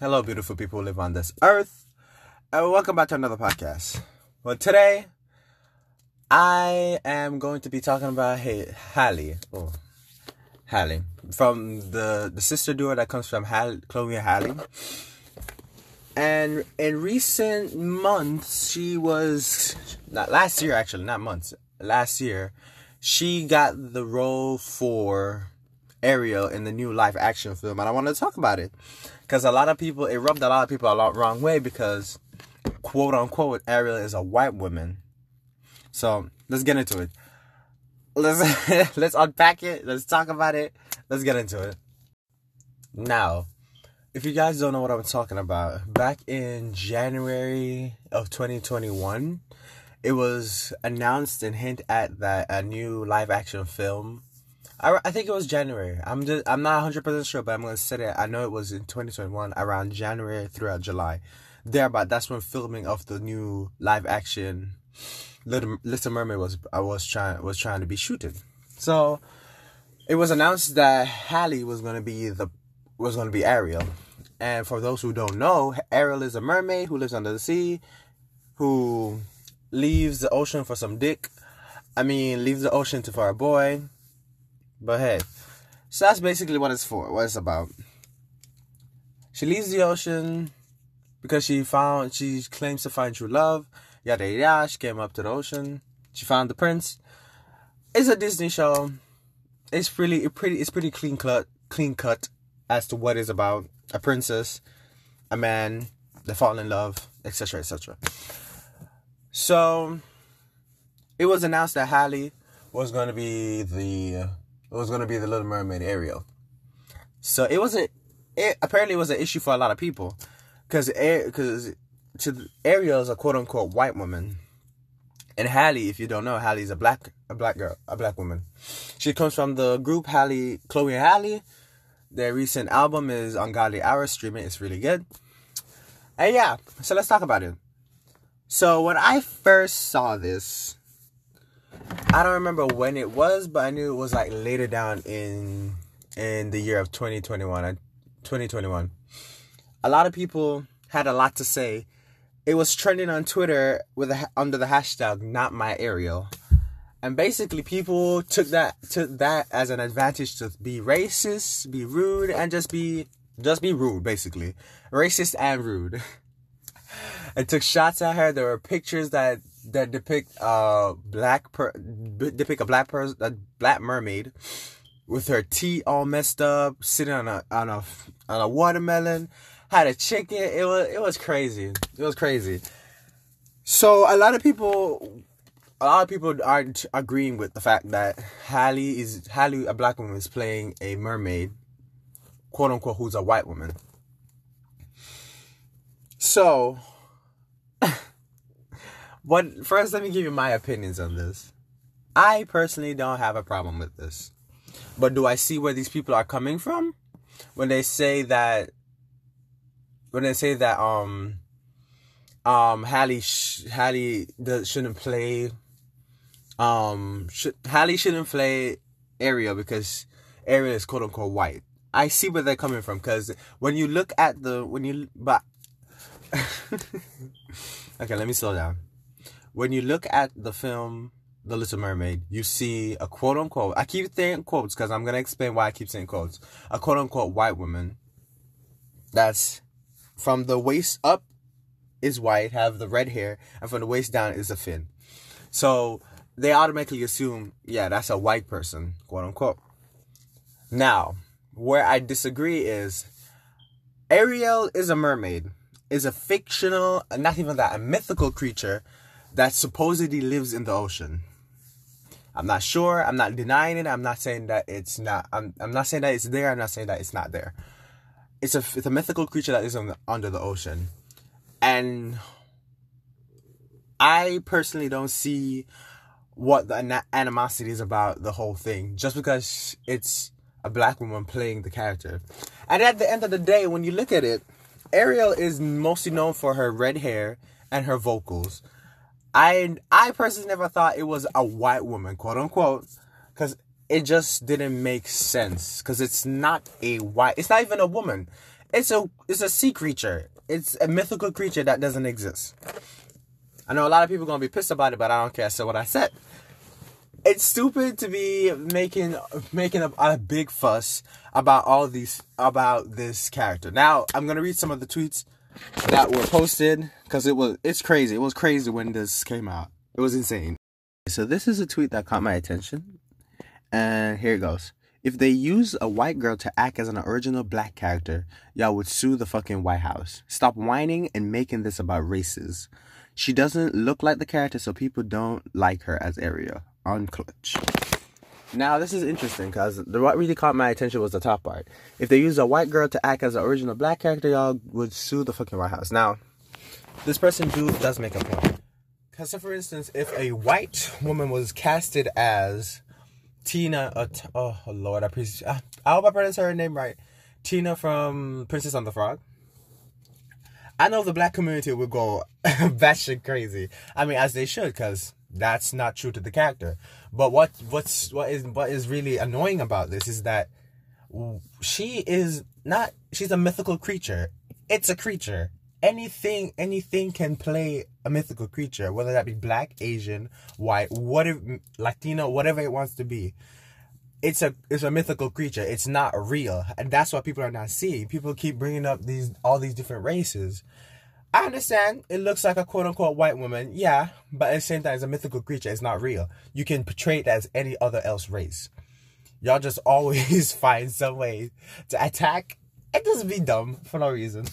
Hello, beautiful people who live on this earth. And welcome back to another podcast. Well, today I am going to be talking about hey, Halle. Oh, Halle. From the, the sister duo that comes from Halle, Chloe and Halle. And in recent months, she was, not last year actually, not months, last year, she got the role for Ariel in the new live action film, and I wanted to talk about it because a lot of people it rubbed a lot of people a lot wrong way because quote unquote Ariel is a white woman. So let's get into it. Let's let's unpack it. Let's talk about it. Let's get into it. Now, if you guys don't know what I'm talking about, back in January of 2021, it was announced and hint at that a new live action film I, I think it was January. I'm just I'm not 100 percent sure, but I'm gonna say it. I know it was in 2021, around January throughout July. Thereabout, that's when filming of the new live action Little Little Mermaid was I was trying was trying to be shooting. So it was announced that Halle was gonna be the was gonna be Ariel. And for those who don't know, Ariel is a mermaid who lives under the sea, who leaves the ocean for some dick. I mean, leaves the ocean to for a boy but hey, so that's basically what it's for, what it's about. She leaves the ocean because she found, she claims to find true love. Yada yada. She came up to the ocean. She found the prince. It's a Disney show. It's really, it pretty, it's pretty clean cut, clean cut as to what it's about. A princess, a man, they fall in love, etc., etc. So, it was announced that Halle was going to be the it was going to be the Little Mermaid Ariel. So it wasn't. It apparently was an issue for a lot of people, because because to Ariel is a quote unquote white woman, and Halle, if you don't know, Halle's a black a black girl, a black woman. She comes from the group Halle, Chloe and Halle. Their recent album is Ungodly Hours. Streaming, it's really good. And yeah, so let's talk about it. So when I first saw this, I don't remember when it was, but I knew it was like later down in in the year of 2021. Uh, 2021. A lot of people had a lot to say. It was trending on Twitter with a, under the hashtag not my Ariel. And basically people took that took that as an advantage to be racist, be rude and just be just be rude basically. Racist and rude. and took shots at her. There were pictures that that depict a black per depict a black person a black mermaid with her teeth all messed up, sitting on a on a on a watermelon, had a chicken. It was it was crazy. It was crazy. So a lot of people a lot of people aren't agreeing with the fact that Halle is Halle, a black woman, is playing a mermaid, quote unquote, who's a white woman. So what first let me give you my opinions on this. I personally don't have a problem with this. But do I see where these people are coming from when they say that when they say that um um Halle sh- Halle does, shouldn't play um should Halle shouldn't play Ariel because Ariel is quote unquote white. I see where they're coming from because when you look at the when you but okay, let me slow down when you look at the film The Little Mermaid, you see a quote unquote, I keep saying quotes because I'm going to explain why I keep saying quotes, a quote unquote white woman that's from the waist up is white, have the red hair, and from the waist down is a fin. So they automatically assume, yeah, that's a white person, quote unquote. Now, where I disagree is Ariel is a mermaid, is a fictional, not even that, a mythical creature that supposedly lives in the ocean. I'm not sure. I'm not denying it. I'm not saying that it's not. I'm. I'm not saying that it's there. I'm not saying that it's not there. It's a. It's a mythical creature that is the, under the ocean, and I personally don't see what the animosity is about the whole thing. Just because it's a black woman playing the character, and at the end of the day, when you look at it, Ariel is mostly known for her red hair and her vocals. I I personally never thought it was a white woman, quote unquote, because it just didn't make sense. Because it's not a white, it's not even a woman. It's a it's a sea creature. It's a mythical creature that doesn't exist. I know a lot of people are gonna be pissed about it, but I don't care. So what I said, it's stupid to be making making a, a big fuss about all these about this character. Now I'm gonna read some of the tweets that were posted because it was it's crazy. It was crazy when this came out. It was insane. So this is a tweet that caught my attention, and here it goes. If they use a white girl to act as an original black character, y'all would sue the fucking White House. Stop whining and making this about races. She doesn't look like the character, so people don't like her as Ariel. On clutch. Now this is interesting because the what really caught my attention was the top part. If they use a white girl to act as an original black character, y'all would sue the fucking White House. Now, this person do does make a point. Because, so for instance, if a white woman was casted as Tina, uh, oh Lord, I, pre- uh, I hope I pronounced her name right. Tina from Princess on the Frog. I know the black community will go batshit crazy. I mean, as they should, because that's not true to the character. But what what's what is what is really annoying about this is that she is not. She's a mythical creature. It's a creature. Anything anything can play a mythical creature, whether that be black, Asian, white, whatever, Latino, whatever it wants to be. It's a it's a mythical creature. It's not real, and that's what people are not seeing. People keep bringing up these all these different races, I understand it looks like a quote unquote white woman, yeah, but at the same time, it's a mythical creature. It's not real. You can portray it as any other else race. Y'all just always find some way to attack and just be dumb for no reason.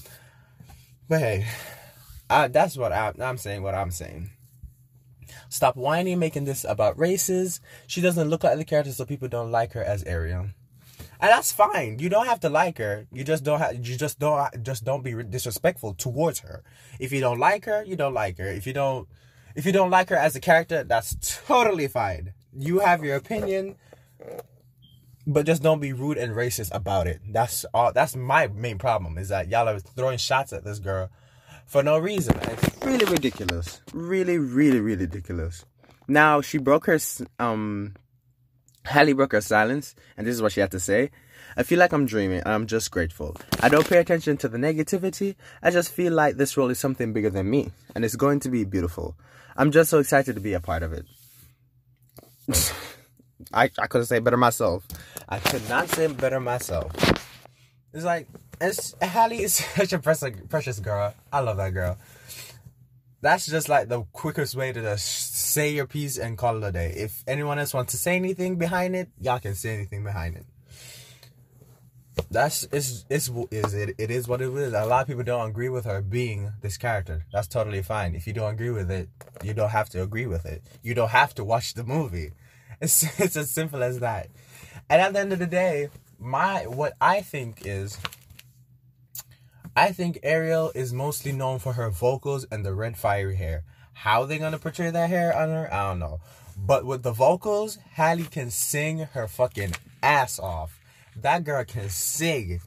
But hey, I, that's what I, I'm saying. What I'm saying. Stop whining, making this about races. She doesn't look like the character, so people don't like her as Ariel and that's fine. You don't have to like her. You just don't have. You just don't. Just don't be disrespectful towards her. If you don't like her, you don't like her. If you don't, if you don't like her as a character, that's totally fine. You have your opinion, but just don't be rude and racist about it. That's all. That's my main problem. Is that y'all are throwing shots at this girl for no reason. It's really ridiculous. Really, really, really ridiculous. Now she broke her um Halle broke her silence, and this is what she had to say. I feel like I'm dreaming, and I'm just grateful. I don't pay attention to the negativity. I just feel like this role is something bigger than me, and it's going to be beautiful. I'm just so excited to be a part of it. I, I couldn't say better myself. I could not say better myself. It's like, it's, Halle is such a precious, precious girl. I love that girl that's just like the quickest way to just say your piece and call it a day. If anyone else wants to say anything behind it, y'all can say anything behind it. That's it's it's is it it is what it is. A lot of people don't agree with her being this character. That's totally fine. If you don't agree with it, you don't have to agree with it. You don't have to watch the movie. It's it's as simple as that. And at the end of the day, my what I think is I think Ariel is mostly known for her vocals and the red fiery hair. How they gonna portray that hair on her, I don't know. But with the vocals, Halle can sing her fucking ass off. That girl can sing.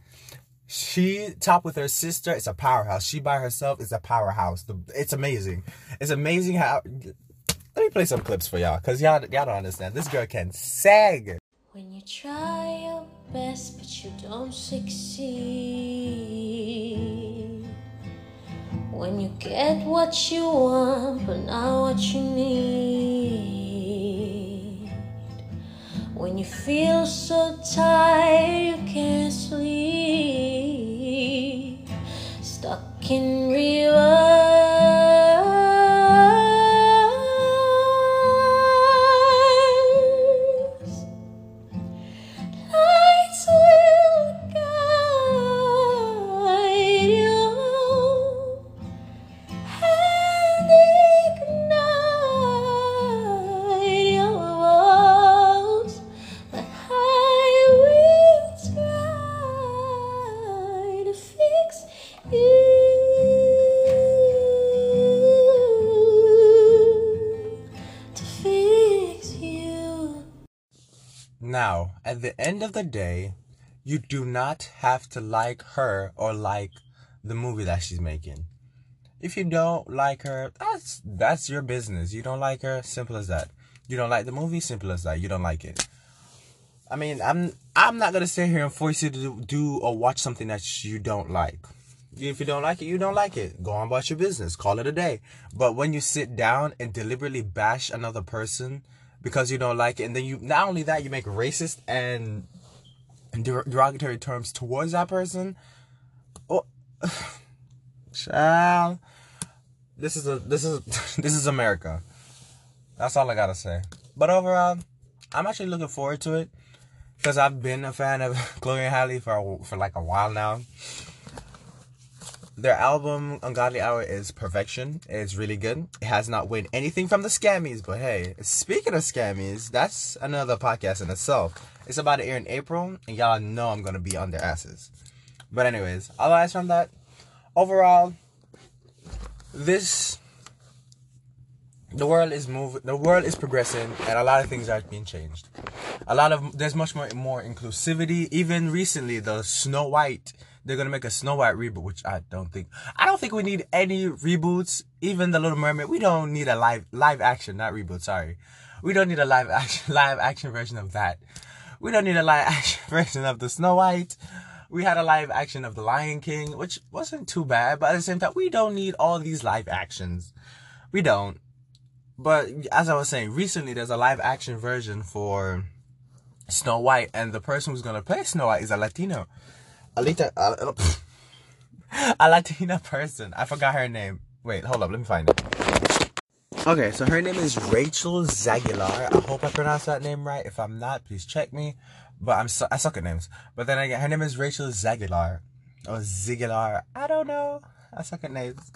She top with her sister. It's a powerhouse. She by herself is a powerhouse. It's amazing. It's amazing how. Let me play some clips for y'all, cause y'all y'all don't understand. This girl can sing. When you try your best, but you don't succeed. When you get what you want, but not what you need. When you feel so tired, you can't sleep. Stuck in reverse. At the end of the day, you do not have to like her or like the movie that she's making. If you don't like her, that's that's your business. You don't like her, simple as that. You don't like the movie, simple as that. You don't like it. I mean, I'm I'm not gonna sit here and force you to do, or watch something that you don't like. If you don't like it, you don't like it. Go on about your business. Call it a day. But when you sit down and deliberately bash another person because you don't like it, and then you not only that you make racist and, derogatory terms towards that person, oh, child, this is a this is this is America. That's all I gotta say. But overall, I'm actually looking forward to it because I've been a fan of Chloe and Halle for for like a while now. Their album Ungodly Hour is perfection. It's really good. It has not won anything from the Scammies, but hey, speaking of Scammies, that's another podcast in itself. It's about to air in April, and y'all know I'm gonna be on their asses. But anyways, otherwise from that, overall, this the world is moving the world is progressing and a lot of things are being changed a lot of there's much more more inclusivity even recently the snow white they're gonna make a snow white reboot which i don't think i don't think we need any reboots even the little mermaid. We don't need a live live action not reboot sorry. We don't need a live action live action version of that. We don't need a live action version of the snow white. We had a live action of the lion king which wasn't too bad but at the same time we don't need all these live actions. We don't. But as I was saying, recently there's a live action version for Snow White, and the person who's gonna play Snow White is a Latino, Alita, uh, a Latina person. I forgot her name. Wait, hold up, let me find it. Okay, so her name is Rachel Zaguilar. I hope I pronounced that name right. If I'm not, please check me. But I'm su- I suck at names. But then again, her name is Rachel Zaguilar or Zigilar. I don't know. I suck at names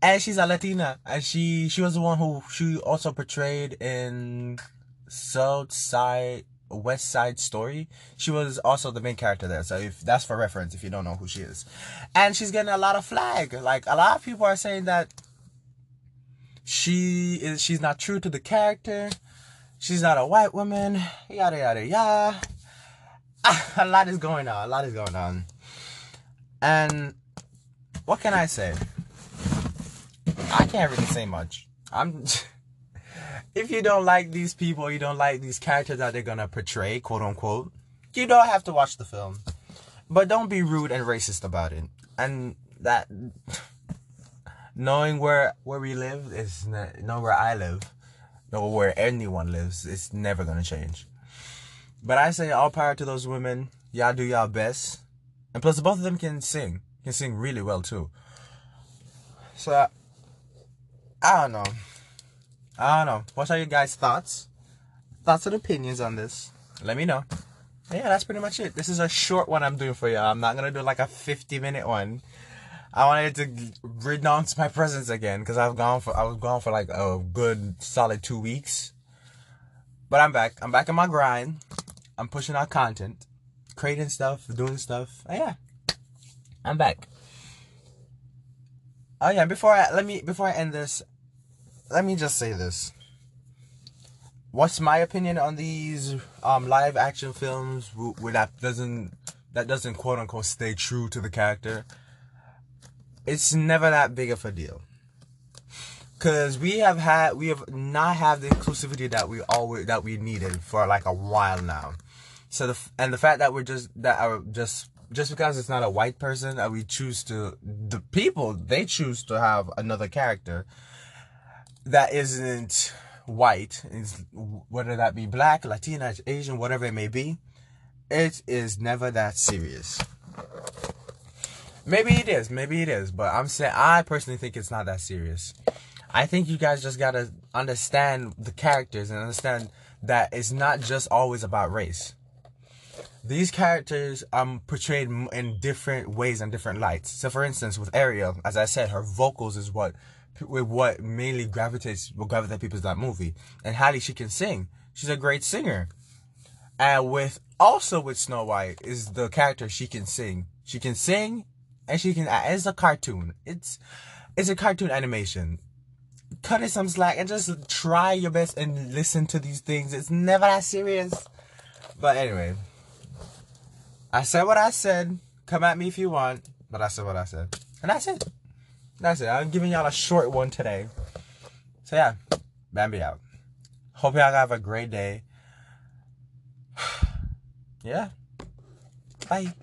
and she's a Latina, and she she was the one who she also portrayed in South Side West Side Story. She was also the main character there. So if that's for reference, if you don't know who she is, and she's getting a lot of flag. Like a lot of people are saying that she is she's not true to the character. She's not a white woman. Yada yada yada. A lot is going on. A lot is going on. And what can I say? I can't really say much. I'm. if you don't like these people, you don't like these characters that they're gonna portray, quote unquote, you don't have to watch the film. But don't be rude and racist about it. And that knowing where where we live is know where I live, know where anyone lives, it's never gonna change. But I say all power to those women. Y'all do y'all best. And plus both of them can sing. Can sing really well too. So I don't know. I don't know. What are your guys' thoughts? Thoughts and opinions on this? Let me know. Yeah, that's pretty much it. This is a short one I'm doing for you. I'm not gonna do like a 50 minute one. I wanted to renounce my presence again because I've gone for I was gone for like a good solid two weeks. But I'm back. I'm back in my grind. I'm pushing out content, creating stuff, doing stuff. Oh, yeah, I'm back. Oh yeah, before I let me before I end this, let me just say this. What's my opinion on these um, live action films where that doesn't that doesn't quote unquote stay true to the character? It's never that big of a deal. Cause we have had we have not had the inclusivity that we always that we needed for like a while now. So the and the fact that we're just that are just just because it's not a white person that we choose to the people they choose to have another character that isn't white is whether that be black latina asian whatever it may be it is never that serious. Maybe it is maybe it is but i'm saying i personally think it's not that serious. I think you guys just gotta understand the characters and understand that it's not just always about race. These characters um portrayed in different ways and different lights. So, for instance, with Ariel, as I said, her vocals is what what mainly gravitates will gravitate people to that movie. And Halle, she can sing. She's a great singer. And with also with Snow White is the character she can sing. She can sing, and she can. It's a cartoon. It's it's a cartoon animation. Cut it some slack and just try your best and listen to these things. It's never that serious. But anyway, I said what I said. Come at me if you want, but I said what I said. And that's it. That's it. I'm giving y'all a short one today. So yeah, Bambi out. Hope y'all have a great day. Yeah. Bye.